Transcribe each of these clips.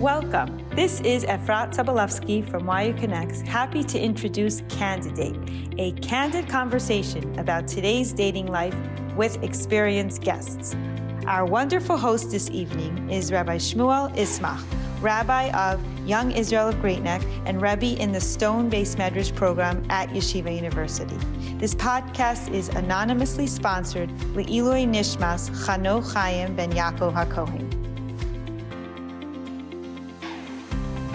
Welcome. This is Efrat Sobolevsky from YU Connects, happy to introduce Candidate, a candid conversation about today's dating life with experienced guests. Our wonderful host this evening is Rabbi Shmuel Ismach, Rabbi of Young Israel of Great Neck and Rebbe in the Stone Beis Medrash program at Yeshiva University. This podcast is anonymously sponsored Le'ilui Nishmas Chano Chaim Ben Yaakov HaKohen.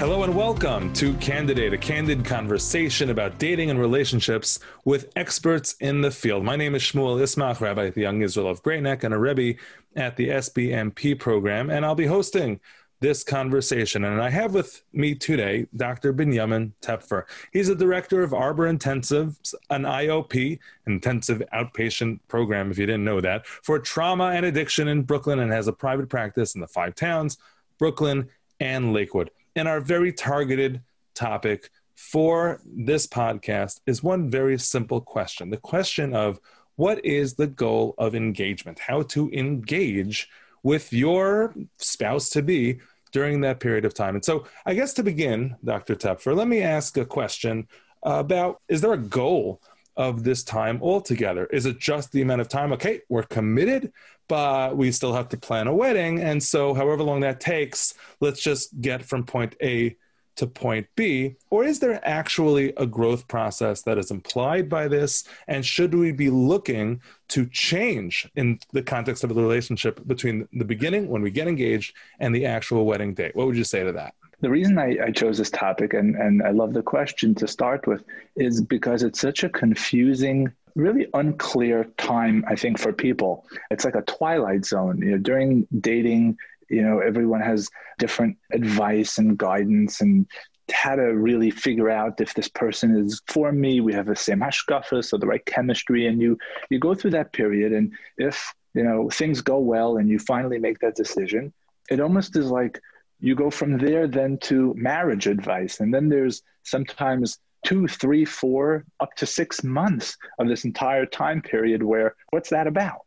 Hello and welcome to Candidate, a candid conversation about dating and relationships with experts in the field. My name is Shmuel Ismach, Rabbi at the Young Israel of Great Neck and a Rebbe at the SBMP program, and I'll be hosting this conversation. And I have with me today Dr. Binyamin Tepfer. He's a director of Arbor Intensive, an IOP, intensive outpatient program, if you didn't know that, for trauma and addiction in Brooklyn and has a private practice in the five towns, Brooklyn and Lakewood. And our very targeted topic for this podcast is one very simple question the question of what is the goal of engagement? How to engage with your spouse to be during that period of time. And so, I guess to begin, Dr. Tepfer, let me ask a question about is there a goal of this time altogether? Is it just the amount of time? Okay, we're committed, but we still have to plan a wedding. And so, however long that takes, let's just get from point A to point B? Or is there actually a growth process that is implied by this? And should we be looking to change in the context of the relationship between the beginning, when we get engaged, and the actual wedding date? What would you say to that? The reason I, I, chose this topic, and, and I love the question to start with, is because it's such a confusing, really unclear time, I think, for people. It's like a twilight zone. You know, during dating, you know, everyone has different advice and guidance and how to really figure out if this person is for me. We have the same hashkafa, so the right chemistry, and you you go through that period, and if you know things go well and you finally make that decision, it almost is like you go from there then to marriage advice. And then there's sometimes two, three, four, up to six months of this entire time period where what's that about?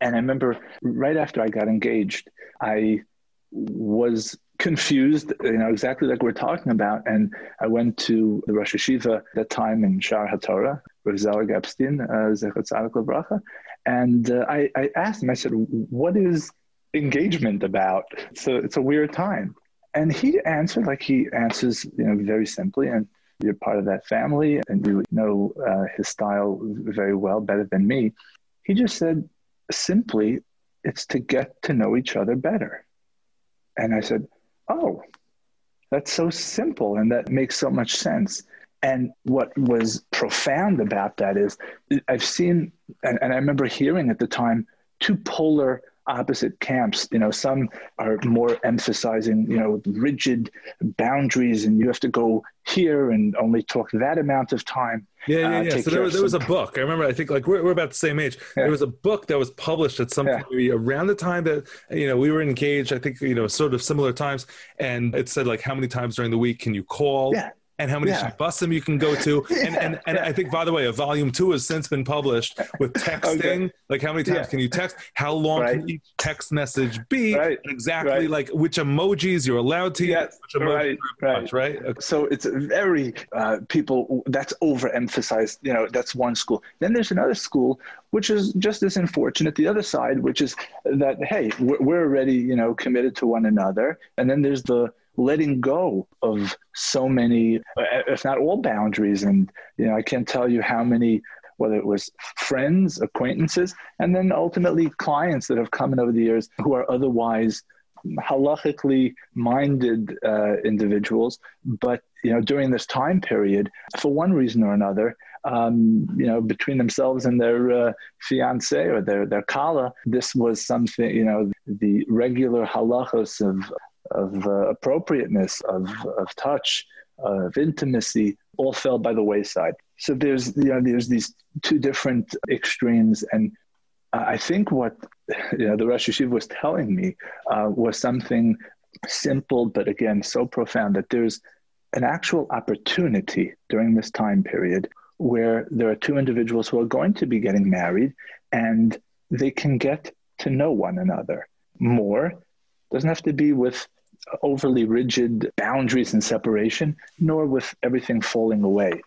And I remember right after I got engaged, I was confused, you know, exactly like we're talking about. And I went to the Rosh Yeshiva at that time in Shaar HaTorah, Rav Zelik Epstein, uh, And uh, I, I asked him, I said, what is engagement about. So it's a weird time. And he answered like he answers, you know, very simply. And you're part of that family and you know uh, his style very well, better than me. He just said simply, it's to get to know each other better. And I said, oh, that's so simple and that makes so much sense. And what was profound about that is I've seen, and, and I remember hearing at the time, two polar opposite camps. You know, some are more emphasizing, you know, rigid boundaries and you have to go here and only talk that amount of time. Yeah, yeah, uh, yeah. Uh, so there was, there was a book. I remember, I think like we're, we're about the same age. Yeah. There was a book that was published at some yeah. point around the time that, you know, we were engaged, I think, you know, sort of similar times. And it said like, how many times during the week can you call? Yeah and how many yeah. shibbusim you can go to. And, yeah, and, and yeah. I think, by the way, a volume two has since been published with texting. Okay. Like, how many times can you text? How long right. can each text message be? Right. Exactly right. like which emojis you're allowed to yes. use. right. Right. right? Okay. So it's very, uh, people, that's overemphasized. You know, that's one school. Then there's another school, which is just as unfortunate. The other side, which is that, hey, we're, we're already, you know, committed to one another. And then there's the, letting go of so many, if not all boundaries. And, you know, I can't tell you how many, whether it was friends, acquaintances, and then ultimately clients that have come in over the years who are otherwise halachically minded uh, individuals, but you know during this time period, for one reason or another, um, you know between themselves and their uh, fiance or their their kala, this was something you know the regular halachos of of uh, appropriateness, of, of touch, of intimacy, all fell by the wayside. So there's you know there's these two different extremes, and I think what you know the Rosh Yeshiva was telling me uh, was something simple, but again so profound that there's an actual opportunity during this time period where there are two individuals who are going to be getting married, and they can get to know one another more. Doesn't have to be with overly rigid boundaries and separation, nor with everything falling away.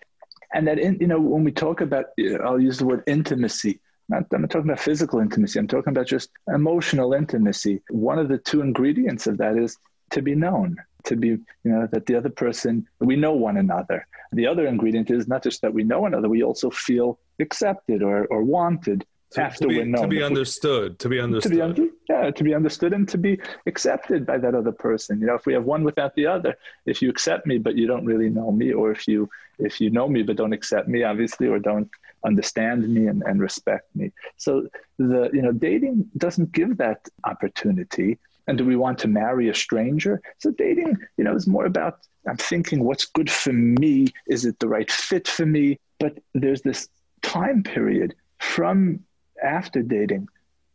And that, in, you know, when we talk about, I'll use the word intimacy. Not, I'm not talking about physical intimacy. I'm talking about just emotional intimacy. One of the two ingredients of that is to be known, to be, you know, that the other person, we know one another. The other ingredient is not just that we know another, we also feel accepted or, or wanted to, to be, we're known. To be understood, to be understood. To be under, yeah, to be understood and to be accepted by that other person. You know, if we have one without the other, if you accept me but you don't really know me, or if you if you know me but don't accept me, obviously, or don't understand me and, and respect me. So the you know dating doesn't give that opportunity. And do we want to marry a stranger? So dating, you know, is more about I'm thinking what's good for me. Is it the right fit for me? But there's this time period from after dating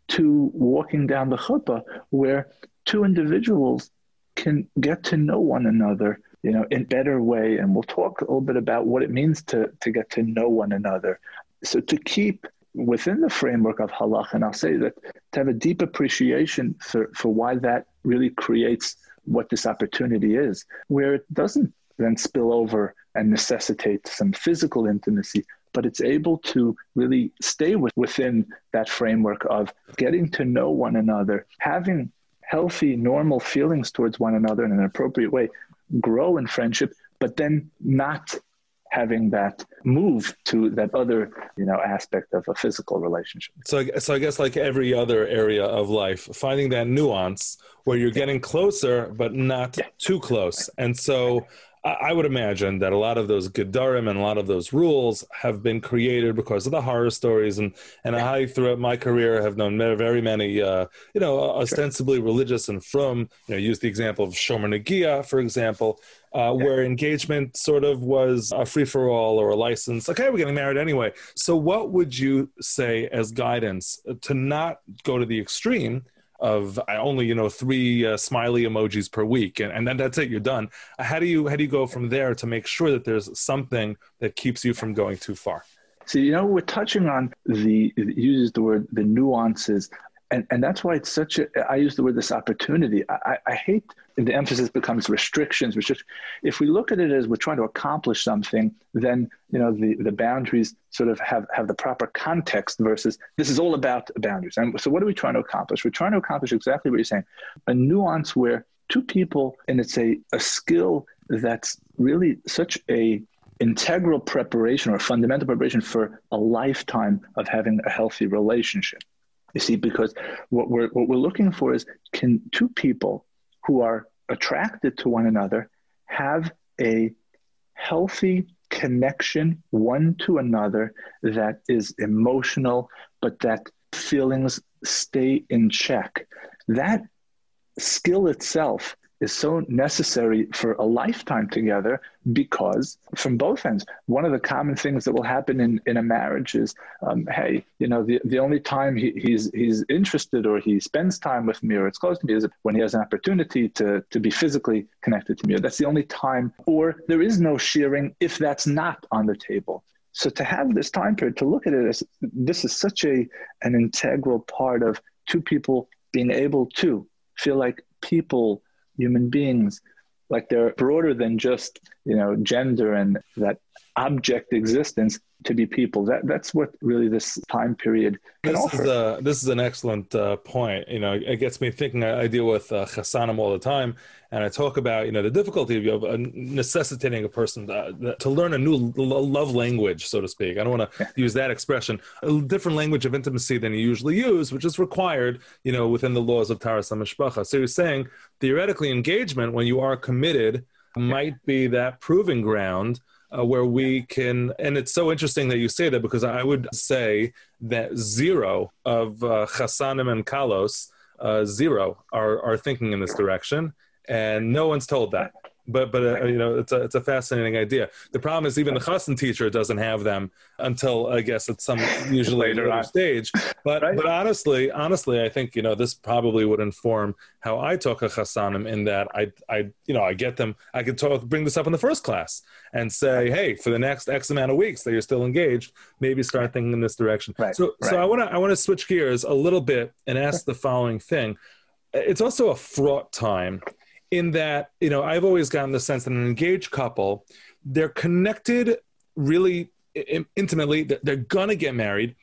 to walking down the chuppah where two individuals can get to know one another you know in better way. And we'll talk a little bit about what it means to to get to know one another. So to keep within the framework of halach and i'll say that to have a deep appreciation for for why that really creates what this opportunity is where it doesn't then spill over and necessitate some physical intimacy but it's able to really stay with, within that framework of getting to know one another, having healthy, normal feelings towards one another in an appropriate way, grow in friendship, but then not having that move to that other you know aspect of a physical relationship. So so i guess like every other area of life finding that nuance where you're getting closer but not yeah. too close. And so I would imagine that a lot of those Gedarim and a lot of those rules have been created because of the horror stories, and and I throughout my career have known very many, uh, you know, ostensibly religious and from, you know, use the example of Shomer Negia, for example, uh, where engagement sort of was a free for all or a license. Okay, we're getting married anyway. So, what would you say as guidance to not go to the extreme? Of only you know three uh, smiley emojis per week. And, and then that's it you're done. How do you how do you go from there to make sure that there's something that keeps you from going too far? So you know we're touching on the uses the word the nuances and and that's why it's such a i use the word this opportunity. I, I hate the emphasis becomes restrictions which if we look at it as we're trying to accomplish something then you know the the boundaries sort of have have the proper context versus this is all about boundaries. And so what are we trying to accomplish? We're trying to accomplish exactly what you're saying a nuance where two people and it's a a skill that's really such a integral preparation or fundamental preparation for a lifetime of having a healthy relationship you see, because what we're, what we're looking for is can two people who are attracted to one another have a healthy connection one to another that is emotional, but that feelings stay in check. That skill itself is so necessary for a lifetime together because from both ends one of the common things that will happen in, in a marriage is um, hey you know the, the only time he, he's he's interested or he spends time with me or it's close to me is when he has an opportunity to, to be physically connected to me. That's the only time. Or there is no sharing if that's not on the table. So to have this time period to look at it as this is such a an integral part of two people being able to feel like people human beings. Like they're broader than just you know gender and that object existence to be people. That that's what really this time period can this offer. Is a, this is an excellent uh, point. You know, it gets me thinking. I, I deal with uh, chassanim all the time, and I talk about you know the difficulty of uh, necessitating a person to, to, learn a new love language, so to speak. I don't want to use that expression. A different language of intimacy than you usually use, which is required, you know, within the laws of Taharas Mishpacha. So you're saying theoretically, engagement when you are committed might be that proving ground uh, where we can and it's so interesting that you say that because i would say that zero of uh, chassanim and kalos uh, zero are, are thinking in this direction and no one's told that but but uh, you know it's a it's a fascinating idea. The problem is even the chassan teacher doesn't have them until I guess at some usually later, later stage. But right. but honestly, honestly, I think you know this probably would inform how I talk a chassanim in that I I you know I get them I could talk bring this up in the first class and say hey for the next X amount of weeks that you're still engaged maybe start thinking in this direction. Right. So right. so I want to I want to switch gears a little bit and ask the following thing. It's also a fraught time in that you know I've always gotten the sense that an engaged couple they're connected really intimately. They're gonna get married,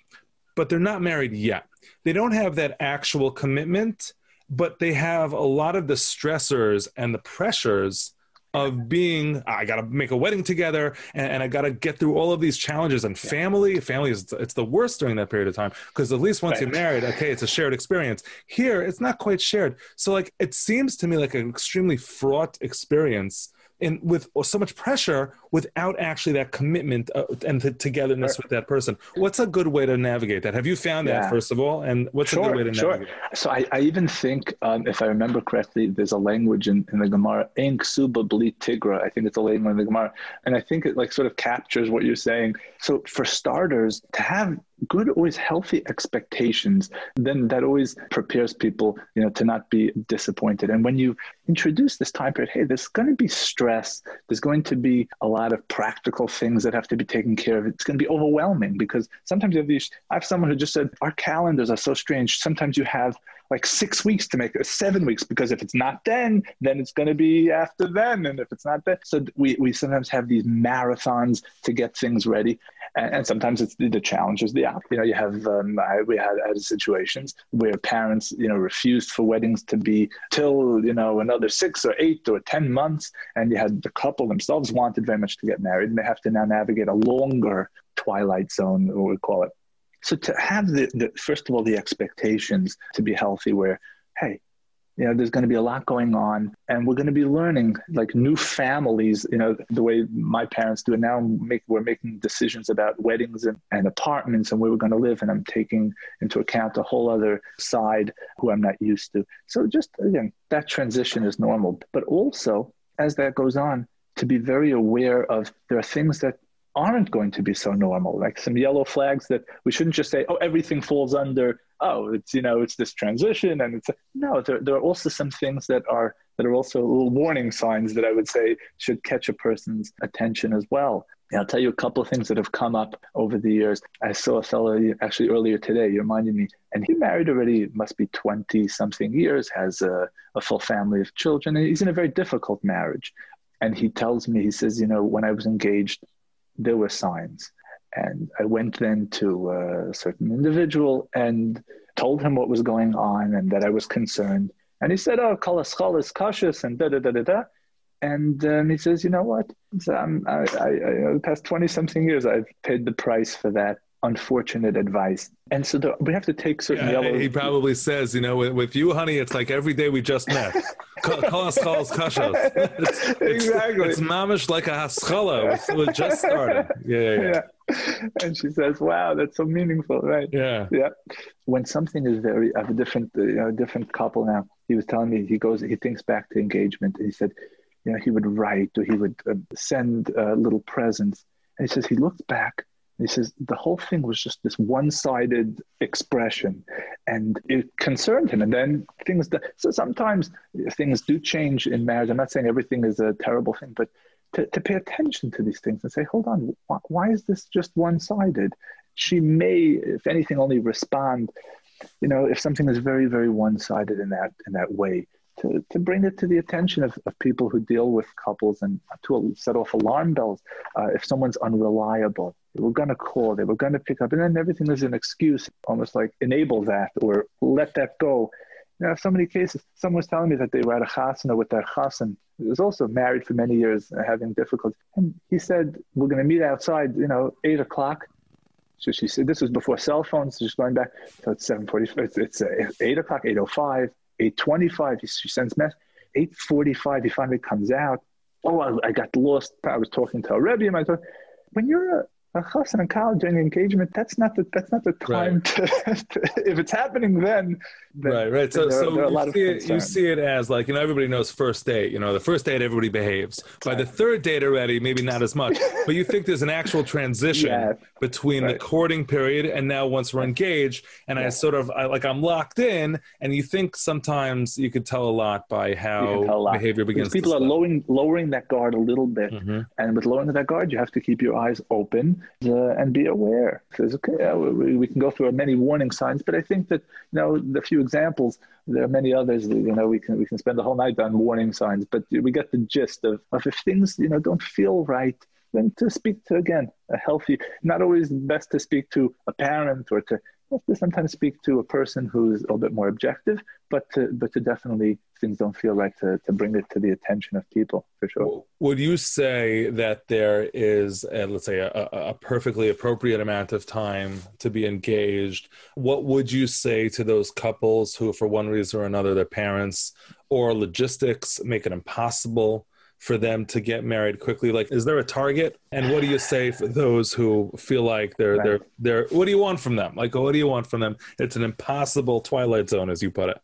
but they're not married yet. They don't have that actual commitment, but they have a lot of the stressors and the pressures of being i gotta make a wedding together and, and i gotta get through all of these challenges. And family family is it's the worst during that period of time because at least once right. you're married okay it's a shared experience. Here it's not quite shared. So like it seems to me like an extremely fraught experience and with so much pressure without actually that commitment uh, and the togetherness sure. with that person. What's a good way to navigate that? Have you found yeah. that first of all? And what's sure, a good way to navigate? sure. So I, I even think, um, if I remember correctly, there's a language in, in the Gemara, "En ksuba bli tigra." I think it's a language in the Gemara, and I think it like sort of captures what you're saying. So for starters, to have good, always healthy expectations, then that always prepares people, you know, to not be disappointed. And when you introduce this time period, hey, there's going to be stress. There's going to be a lot of practical things that have to be taken care of. It's going to be overwhelming because sometimes you have these. I have someone who just said our calendars are so strange. Sometimes you have like six weeks to make it, seven weeks, because if it's not then, then it's going to be after then. And if it's not then, so we, we sometimes have these marathons to get things ready. And, and sometimes it's the, the challenge is the app. You know, you have, um, I, we had, had situations where parents, you know, refused for weddings to be till, you know, another six or eight or 10 months. And you had the couple themselves wanted very much to get married and they have to now navigate a longer twilight zone, what we call it so to have the, the first of all the expectations to be healthy, where hey, you know, there's going to be a lot going on, and we're going to be learning like new families. You know, the way my parents do it now. Make, we're making decisions about weddings and, and apartments and where we're going to live, and I'm taking into account a whole other side who I'm not used to. So just again, that transition is normal, but also as that goes on, to be very aware of there are things that aren't going to be so normal like some yellow flags that we shouldn't just say oh everything falls under oh it's you know it's this transition and it's no there, there are also some things that are that are also little warning signs that i would say should catch a person's attention as well I'll tell you a couple of things that have come up over the years. I saw a fellow actually earlier today, you reminded me, and he married already, must be 20 something years, has a, a full family of children, and he's in a very difficult marriage. And he tells me, he says, you know, when I was engaged, there were signs. And I went then to a certain individual and told him what was going on and that I was concerned. And he said, Oh, kol haschalos kashos and da da da da da. And um, he says, You know what? So I, I, I, the past 20 something years, I've paid the price for that unfortunate advice. And so the, we have to take certain yeah, yellow. He probably says, you know, with, with, you, honey, it's like every day we just met. Call Calls, calls, kashos. Exactly. It's, it's mamish like a haskala. We just started. Yeah, yeah, yeah. And she says, "Wow, that's so meaningful, right?" Yeah, yeah. When something is very, I have a different, uh, you know, different couple now. He was telling me he goes, he thinks back to engagement, and he said, you know, he would write or he would uh, send uh, little presents, and he says he looks back he says the whole thing was just this one-sided expression, and it concerned him. And then things that so sometimes things do change in marriage. I'm not saying everything is a terrible thing, but to, to pay attention to these things and say, hold on, why, why is this just one-sided? She may, if anything, only respond. You know, if something is very, very one-sided in that in that way, to, to bring it to the attention of, of people who deal with couples and to set off alarm bells uh, if someone's unreliable they were going to call, they were going to pick up, and then everything is an excuse, almost like enable that or let that go. You know, so many cases. Someone was telling me that they were at a chasana with their chasan. He was also married for many years, uh, having difficulty. And he said, "We're going to meet outside, you know, eight o'clock." So she said, "This was before cell phones. Just going back, so it's seven forty. It's, it's uh, eight o'clock, eight o oh five, eight twenty-five. he sends mess. Eight forty-five. He finally comes out. Oh, I, I got lost. I was talking to a rebbe. And I thought, when you're a a chassan and college and engagement, that's not the that's not the time right. to, to, If it's happening then, then right, right. So, there, so there you, see it, you see it as like you know everybody knows first date. You know the first date everybody behaves. By the third date already, maybe not as much. but you think there's an actual transition yeah. between right. the courting period and now once we're engaged, and yeah. I sort of I, like I'm locked in, and you think sometimes you could tell a lot by how lot. behavior begins. Because people are lowering lowering that guard a little bit, mm-hmm. and with lowering that guard, you have to keep your eyes open uh, and be aware. Says, okay, yeah, we, we, can go through many warning signs, but I think that you know the few examples. There are many others. You know, we can we can spend the whole night on warning signs, but we get the gist of, of if things you know don't feel right, then to speak to again a healthy. Not always best to speak to a parent or to to sometimes speak to a person who's a little bit more objective, but to, but to definitely things don't feel right to, to bring it to the attention of people for sure. Would you say that there is, a, let's say, a, a perfectly appropriate amount of time to be engaged? What would you say to those couples who, for one reason or another, their parents or logistics make it impossible for them to get married quickly? Like, is there a target? And what do you say for those who feel like they're right. they're they're what do you want from them? Like, what do you want from them? It's an impossible twilight zone, as you put it.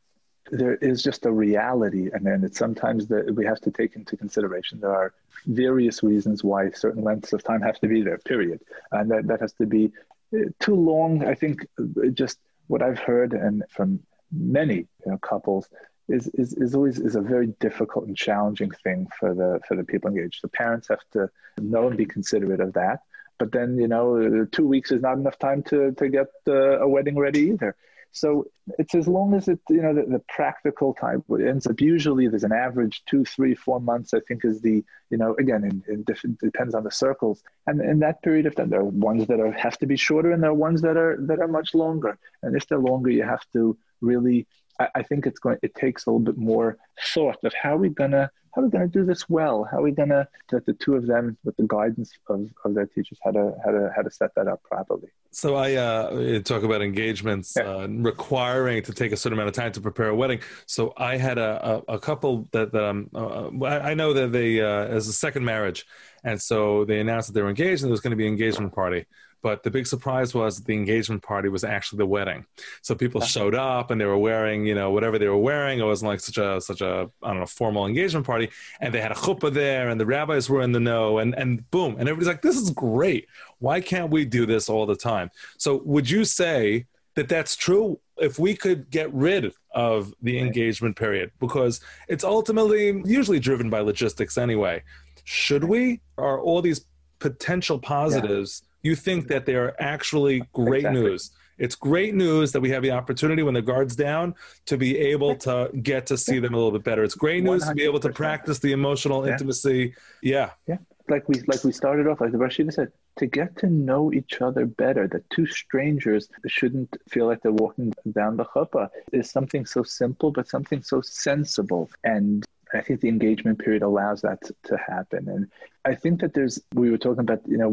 There is just a reality, and then it's sometimes that we have to take into consideration. There are various reasons why certain lengths of time have to be there. Period, and that that has to be uh, too long. I think uh, just what I've heard and from many you know, couples is, is, is always is a very difficult and challenging thing for the for the people engaged. The parents have to know and be considerate of that. But then you know, two weeks is not enough time to to get uh, a wedding ready either. So it's as long as it you know the, the practical time ends up. Usually, there's an average two, three, four months. I think is the you know again in, in depends on the circles. And in that period of time, there are ones that are have to be shorter, and there are ones that are that are much longer. And if they're longer, you have to really I, I think it's going. It takes a little bit more thought of how are we gonna how are we gonna do this well? How are we gonna that the two of them with the guidance of, of their teachers how to how to how to set that up properly. So I uh, talk about engagements yeah. uh, requiring to take a certain amount of time to prepare a wedding. So I had a, a, a couple that, that um, uh, I know that they uh, as a second marriage, and so they announced that they were engaged and there was going to be an engagement party. But the big surprise was the engagement party was actually the wedding. So people showed up and they were wearing, you know, whatever they were wearing. It wasn't like such a such a I don't know formal engagement party. And they had a chuppah there, and the rabbis were in the know, and and boom, and everybody's like, this is great. Why can't we do this all the time? So would you say that that's true? If we could get rid of the engagement period, because it's ultimately usually driven by logistics anyway. Should we? Are all these potential positives? You think that they are actually great exactly. news. It's great news that we have the opportunity when the guard's down to be able to get to see them a little bit better. It's great news 100%. to be able to practice the emotional yeah. intimacy. Yeah. Yeah. Like we like we started off, like the Rosh Yeshiva said, to get to know each other better, that two strangers shouldn't feel like they're walking down the chuppah is something so simple, but something so sensible. And I think the engagement period allows that to happen. And I think that there's, we were talking about, you know,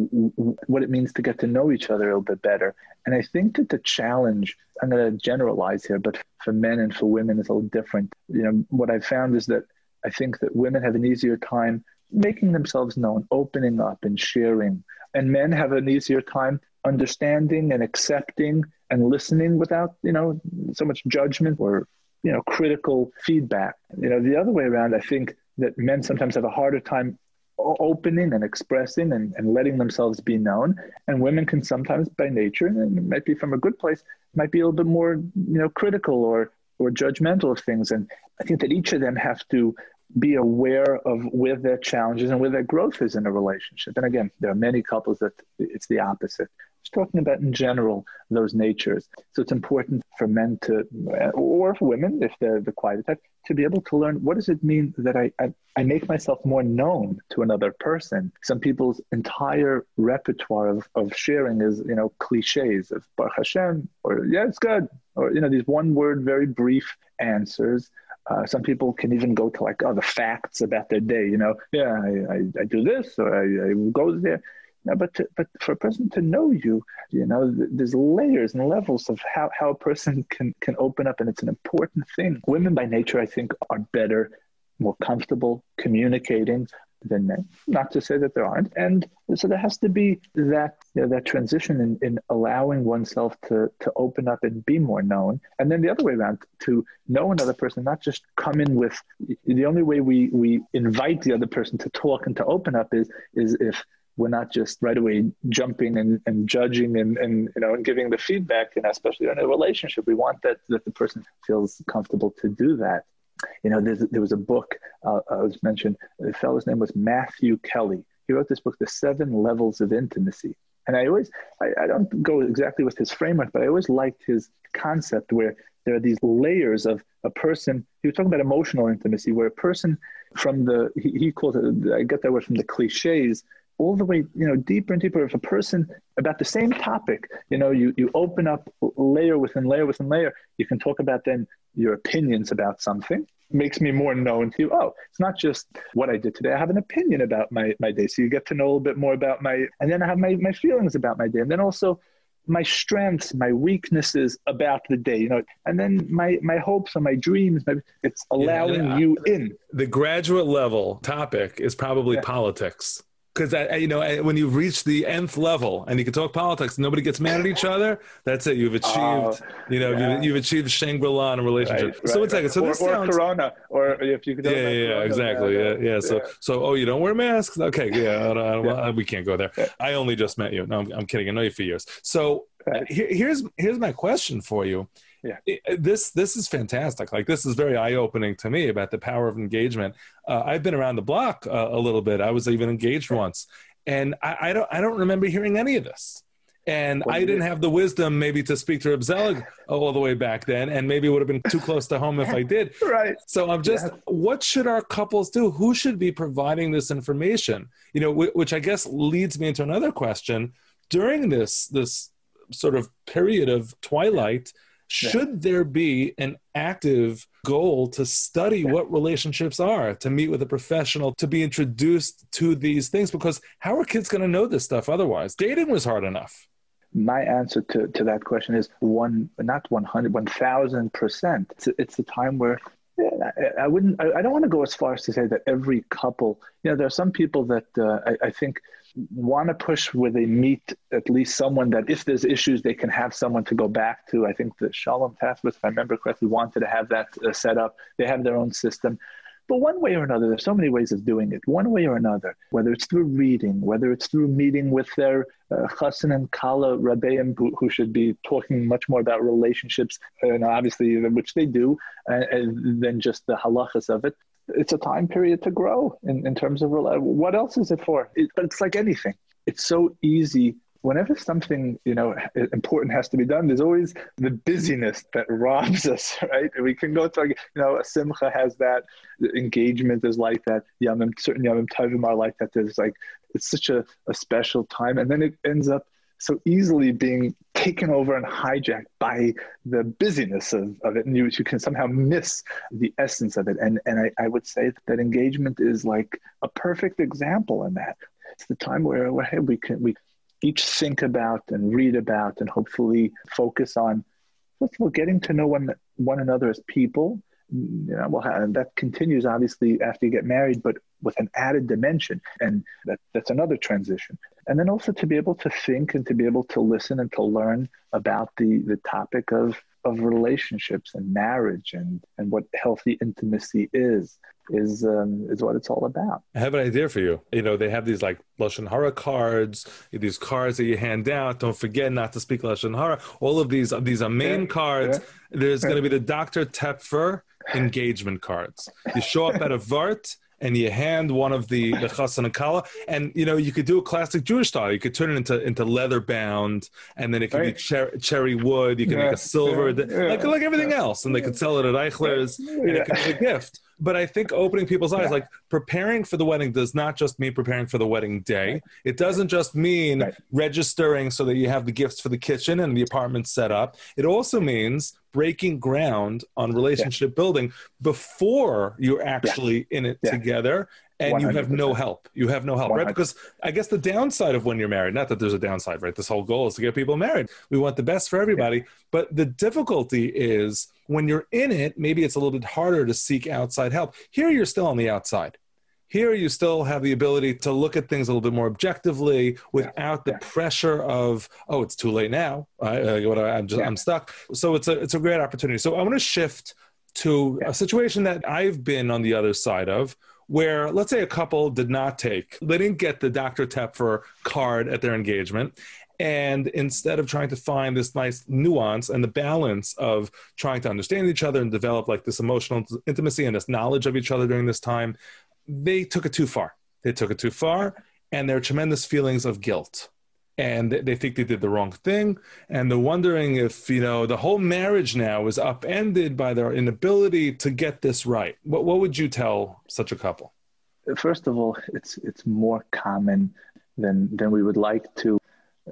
what it means to get to know each other a little bit better. And I think that the challenge, I'm going to generalize here, but for men and for women is a little different. You know, what I've found is that I think that women have an easier time making themselves known, opening up and sharing. And men have an easier time understanding and accepting and listening without, you know, so much judgment or you know critical feedback you know the other way around i think that men sometimes have a harder time opening and expressing and, and letting themselves be known. And women can sometimes by nature and it might be from a good place might be a little bit more you know critical or or judgmental of things. And i think that each of them have to be aware of where their challenges and where their growth is in a relationship. And again there are many couples that it's the opposite just talking about in general those natures. So it's important for men to, or for women, if they're the quiet type, to be able to learn what does it mean that I, I, I make myself more known to another person. Some people's entire repertoire of, of sharing is, you know, cliches of Baruch Hashem, or yeah, it's good, or, you know, these one word, very brief answers. Uh, some people can even go to like, oh, the facts about their day, you know, yeah, I, I, I do this, or I, I go there no, but to, but for a person to know you, you know, there's layers and levels of how, how a person can can open up, and it's an important thing. Women by nature, I think, are better, more comfortable communicating than men. Not to say that there aren't, and so there has to be that you know, that transition in, in allowing oneself to to open up and be more known, and then the other way around to know another person, not just come in with the only way we we invite the other person to talk and to open up is is if we're not just right away jumping and, and judging and, and you know and giving the feedback and especially in a relationship we want that that the person feels comfortable to do that you know there was a book uh, i was mentioned the fellow's name was matthew kelly he wrote this book the seven levels of intimacy And I always, I, I don't go exactly with his framework, but I always liked his concept where there are these layers of a person. He was talking about emotional intimacy, where a person from the, he, he calls it, I get that word from the cliches, all the way, you know, deeper and deeper. If a person about the same topic, you know, you, you open up layer within layer within layer, you can talk about then your opinions about something makes me more known to you. Oh, it's not just what I did today. I have an opinion about my, my day. So you get to know a little bit more about my, and then I have my, my feelings about my day. And then also my strengths, my weaknesses about the day, you know, and then my, my hopes and my dreams, my, it's allowing yeah, you in. The graduate level topic is probably yeah. politics because you know when you've reached the nth level and you can talk politics and nobody gets mad at each other that's it. You've achieved uh, you know yeah. you've, you've, achieved shangri-la in a relationship. Right, so one second so or, this or sounds corona or if you could yeah yeah, yeah exactly yeah, yeah, yeah. So so oh you don't wear masks? Okay yeah, I don't, I don't, we can't go there. I only just met you. No i'm, I'm kidding. I know you for years. So right. here, here's here's my question for you yeah this this is fantastic like this is very eye-opening to me about the power of engagement uh, i've been around the block uh, a little bit i was even engaged once and I, I, don't i don't remember hearing any of this and I didn't have the wisdom maybe to speak to Reb all the way back then, and maybe it would have been too close to home if I did. right. So I'm just, yeah. what should our couples do? Who should be providing this information? You know, which I guess leads me into another question. During this this sort of period of twilight, should there be an active goal to study yeah. what relationships are, to meet with a professional, to be introduced to these things? Because how are kids going to know this stuff otherwise? Dating was hard enough. My answer to, to that question is one, not 100, 1000%. It's, it's a time where I, I wouldn't, I, I, don't want to go as far as to say that every couple, you know, there are some people that uh, I, I think want to push where they meet at least someone that if there's issues they can have someone to go back to. I think the shalom task Force, if i remember correctly wanted to have that uh, set up. They have their own system. But one way or another there's so many ways of doing it. One way or another whether it's through reading whether it's through meeting with their uh, chassan and kala rabbeim who, who, should be talking much more about relationships and obviously which they do uh, than just the halachas of it it's a time period to grow in, in terms of what else is it for? It, but it's like anything. It's so easy. Whenever something you know important has to be done, there's always the busyness that robs us, right? We can go to you know a simcha has that, engagement is like that. Yamim, certain yamim tovim are like that. There's like it's such a, a special time, and then it ends up so easily being taken over and hijacked by the busyness of, of it and you, you can somehow miss the essence of it. And, and I, I would say that engagement is like a perfect example in that. It's the time where, where hey, we can we each think about and read about and hopefully focus on first of all getting to know one one another as people. You know, well, and that continues obviously after you get married, but with an added dimension, and that, that's another transition. And then also to be able to think and to be able to listen and to learn about the the topic of of relationships and marriage and and what healthy intimacy is is um, is what it's all about. I have an idea for you. You know, they have these like lashon hara cards, these cards that you hand out. Don't forget not to speak lashon hara. All of these these are main yeah, cards. Yeah. There's going to be the Dr. Tepfer engagement cards. You show up at a vart and you hand one of the the chassan and kala, and you know you could do a classic Jewish style. You could turn it into into leather bound, and then it could right. be cher- cherry wood. You can yeah, make a silver, yeah, yeah, like like everything else, and they could sell it at Eichler's, and it could be a gift. But I think opening people's eyes, like preparing for the wedding, does not just mean preparing for the wedding day. It doesn't just mean right. registering so that you have the gifts for the kitchen and the apartment set up. It also means breaking ground on relationship yeah. building before you're actually yeah. in it yeah. together and 100%. you have no help. You have no help, 100%. right? Because I guess the downside of when you're married, not that there's a downside, right? This whole goal is to get people married. We want the best for everybody. But the difficulty is when you're in it, maybe it's a little bit harder to seek outside help. Here, you're still on the outside. Here, you still have the ability to look at things a little bit more objectively without the yeah. pressure of, oh, it's too late now. I, uh, am just, yeah. I'm stuck. So it's a, it's a great opportunity. So I want to shift to a situation that I've been on the other side of, where let's say a couple did not take, they didn't get the Dr. Tepfer card at their engagement. And instead of trying to find this nice nuance and the balance of trying to understand each other and develop like this emotional intimacy and this knowledge of each other during this time, they took it too far. They took it too far, and there are tremendous feelings of guilt. And they think they did the wrong thing. And they're wondering if you know the whole marriage now is upended by their inability to get this right. What, what would you tell such a couple? First of all it's it's more common than than we would like to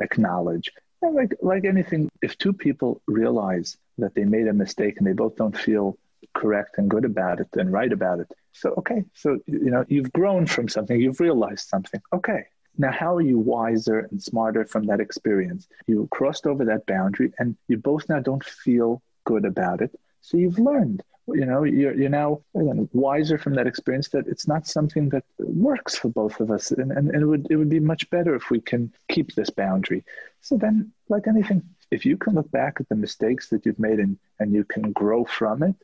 acknowledge. And like like anything if two people realize that they made a mistake and they both don't feel correct and good about it and right about it so okay so you know you've grown from something you've realized something okay now, how are you wiser and smarter from that experience? You crossed over that boundary and you both now don't feel good about it. So you've learned. You know, you're, you're now again, wiser from that experience that it's not something that works for both of us. And, and, and it, would, it would be much better if we can keep this boundary. So then, like anything, if you can look back at the mistakes that you've made and, and you can grow from it,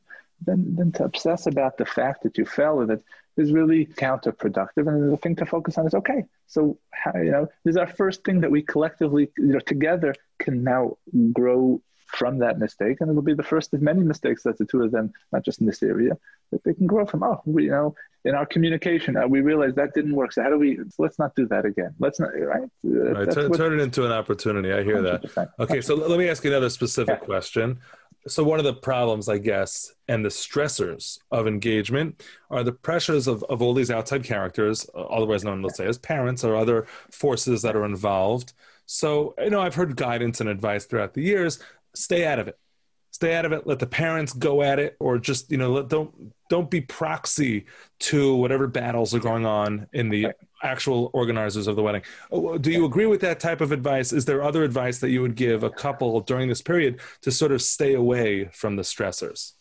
then, then to obsess about the fact that you fell or that is really counterproductive. And the thing to focus on is okay. So how, you know, this is our first thing that we collectively, you know, together can now grow from that mistake, and it'll be the first of many mistakes that the two of them, not just in this area, that they can grow from. Oh, we, you know, in our communication, uh, we realized that didn't work. So how do we? Let's not do that again. Let's not. Right. Right. Turn, turn, it into an opportunity. I hear 100%. that. Okay. So let me ask you another specific yeah. question so one of the problems i guess and the stressors of engagement are the pressures of, of all these outside characters uh, otherwise known let's say as parents or other forces that are involved. So you know i've heard guidance and advice throughout the years stay out of it. Stay out of it. Let the parents go at it or just you know let, don't don't be proxy to whatever battles are going on in the actual organizers of the wedding. Oh, do you agree with that type of advice? Is there other advice that you would give a couple during this period to sort of stay away from the stressors?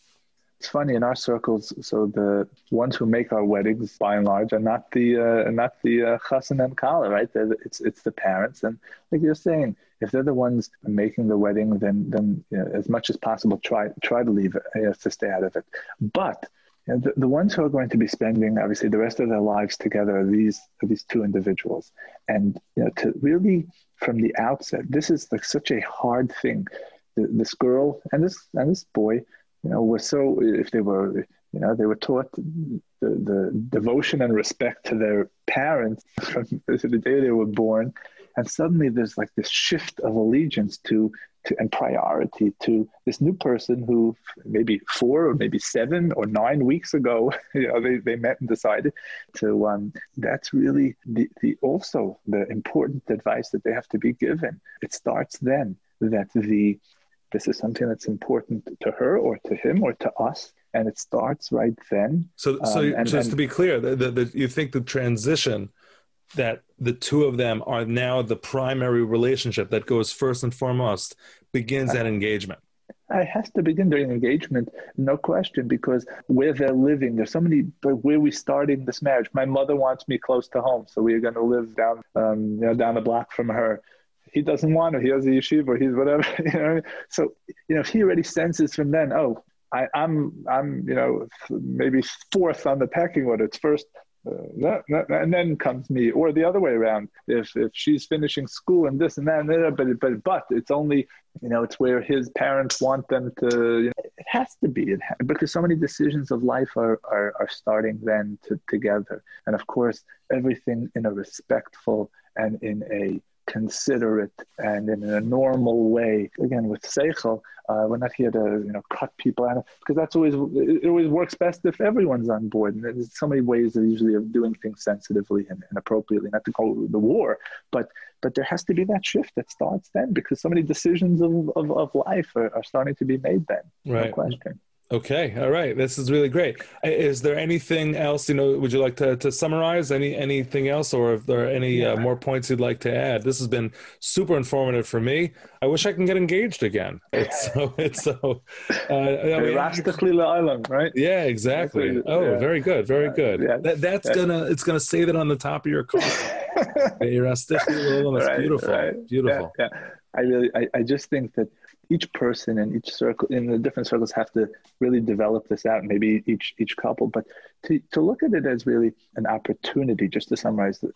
It's funny in our circles. So the ones who make our weddings, by and large, are not the uh, not the uh, chassan and kala, right? They're, it's it's the parents, and like you're saying, if they're the ones making the wedding, then then you know, as much as possible, try try to leave it, to stay out of it. But the, the ones who are going to be spending obviously the rest of their lives together are these are these two individuals. And you know to really from the outset this is like such a hard thing. This girl and this and this boy you know were so if they were you know they were taught the, the devotion and respect to their parents from the day they were born and suddenly there's like this shift of allegiance to to, and priority to this new person who maybe four or maybe seven or nine weeks ago, you know, they, they met and decided to, um, that's really the, the also the important advice that they have to be given. It starts then that the, this is something that's important to her or to him or to us and it starts right then. So, so um, and, just and, to be clear, the, the, the, you think the transition that the two of them are now the primary relationship that goes first and foremost begins that engagement it has to begin during engagement, no question, because where they're living, there's so many. But where we starting this marriage, my mother wants me close to home, so we're going to live down, um, you know, down the block from her. He doesn't want to. He has a yeshiva, or he's whatever. You know, so you know, he already senses from then. Oh, I, I'm, I'm, you know, maybe fourth on the pecking order. It's first uh, and then comes me, or the other way around. If if she's finishing school and this and that, and that but but but it's only you know it's where his parents want them to. You know, it has to be it because so many decisions of life are are, are starting then to, together, and of course everything in a respectful and in a considerate and in a normal way. Again, with seichel, uh, we're not here to you know cut people out because that's always it always works best if everyone's on board. And there's so many ways of usually of doing things sensitively and, and appropriately, not to call the war, but but there has to be that shift that starts then because so many decisions of, of, of life are, are starting to be made then. Right. No question. Okay, all right. This is really great. Is there anything else? You know, would you like to, to summarize any anything else, or if there are any uh, yeah. uh, more points you'd like to add? This has been super informative for me. I wish I can get engaged again. It's so it's so. Uh, I mean, island, right? Yeah, exactly. Oh, yeah. very good, very good. Yeah. That, that's gonna it's gonna say that on the top of your car. You're right, beautiful, right. beautiful. Yeah, I really, I, I just think that each person and each circle in the different circles have to really develop this out maybe each each couple. But to, to look at it as really an opportunity just to summarize uh,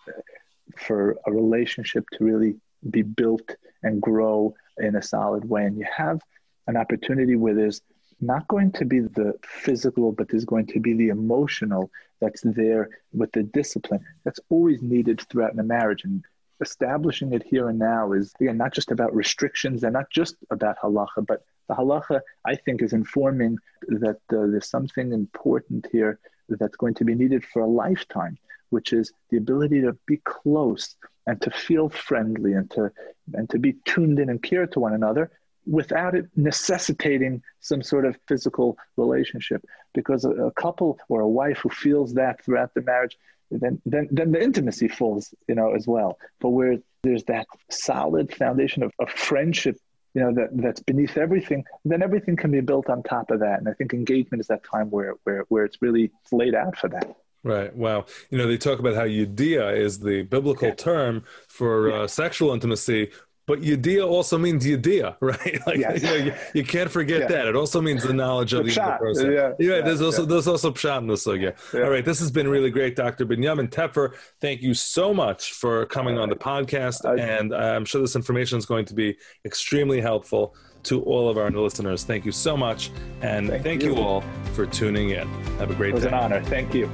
for a relationship to really be built and grow in a solid way. And you have an opportunity where there's not going to be the physical but there's going to be the emotional that's there with the discipline that's always needed throughout the marriage. And establishing it here and now is again not just about restrictions they're not just about halacha but the halacha i think is informing that uh, there's something important here that's going to be needed for a lifetime which is the ability to be close and to feel friendly and to and to be tuned in and care to one another without it necessitating some sort of physical relationship. Because a, a, couple or a wife who feels that throughout the marriage then, then then the intimacy falls you know as well but where there's that solid foundation of, of friendship you know that that's beneath everything then everything can be built on top of that and i think engagement is that time where where, where it's really laid out for that Right. Wow. You know, they talk about how yudia is the biblical yeah. term for yeah. uh, sexual intimacy, but Yediyah also means Yediyah, right? Like yes. you, know, you, you, can't forget yeah. that. It also means the knowledge of the, other person. Yeah, yeah, yeah there's also there's also pshat in the sugya. All right, this has been really great, Dr. Binyamin Tepfer. Thank you so much for coming right. on the podcast, I, and I'm sure this information is going to be extremely helpful to all of our listeners. Thank you so much, and thank, thank you. you. all for tuning in. Have a great day. It was day. an honor. Thank you.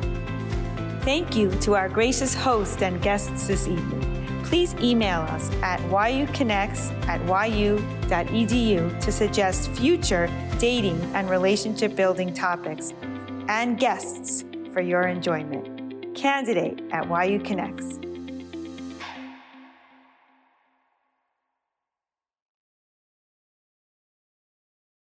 Thank you to our gracious host and guests this evening please email us at yuconnects at yu.edu to suggest future dating and relationship building topics and guests for your enjoyment. Candidate at YU Connects.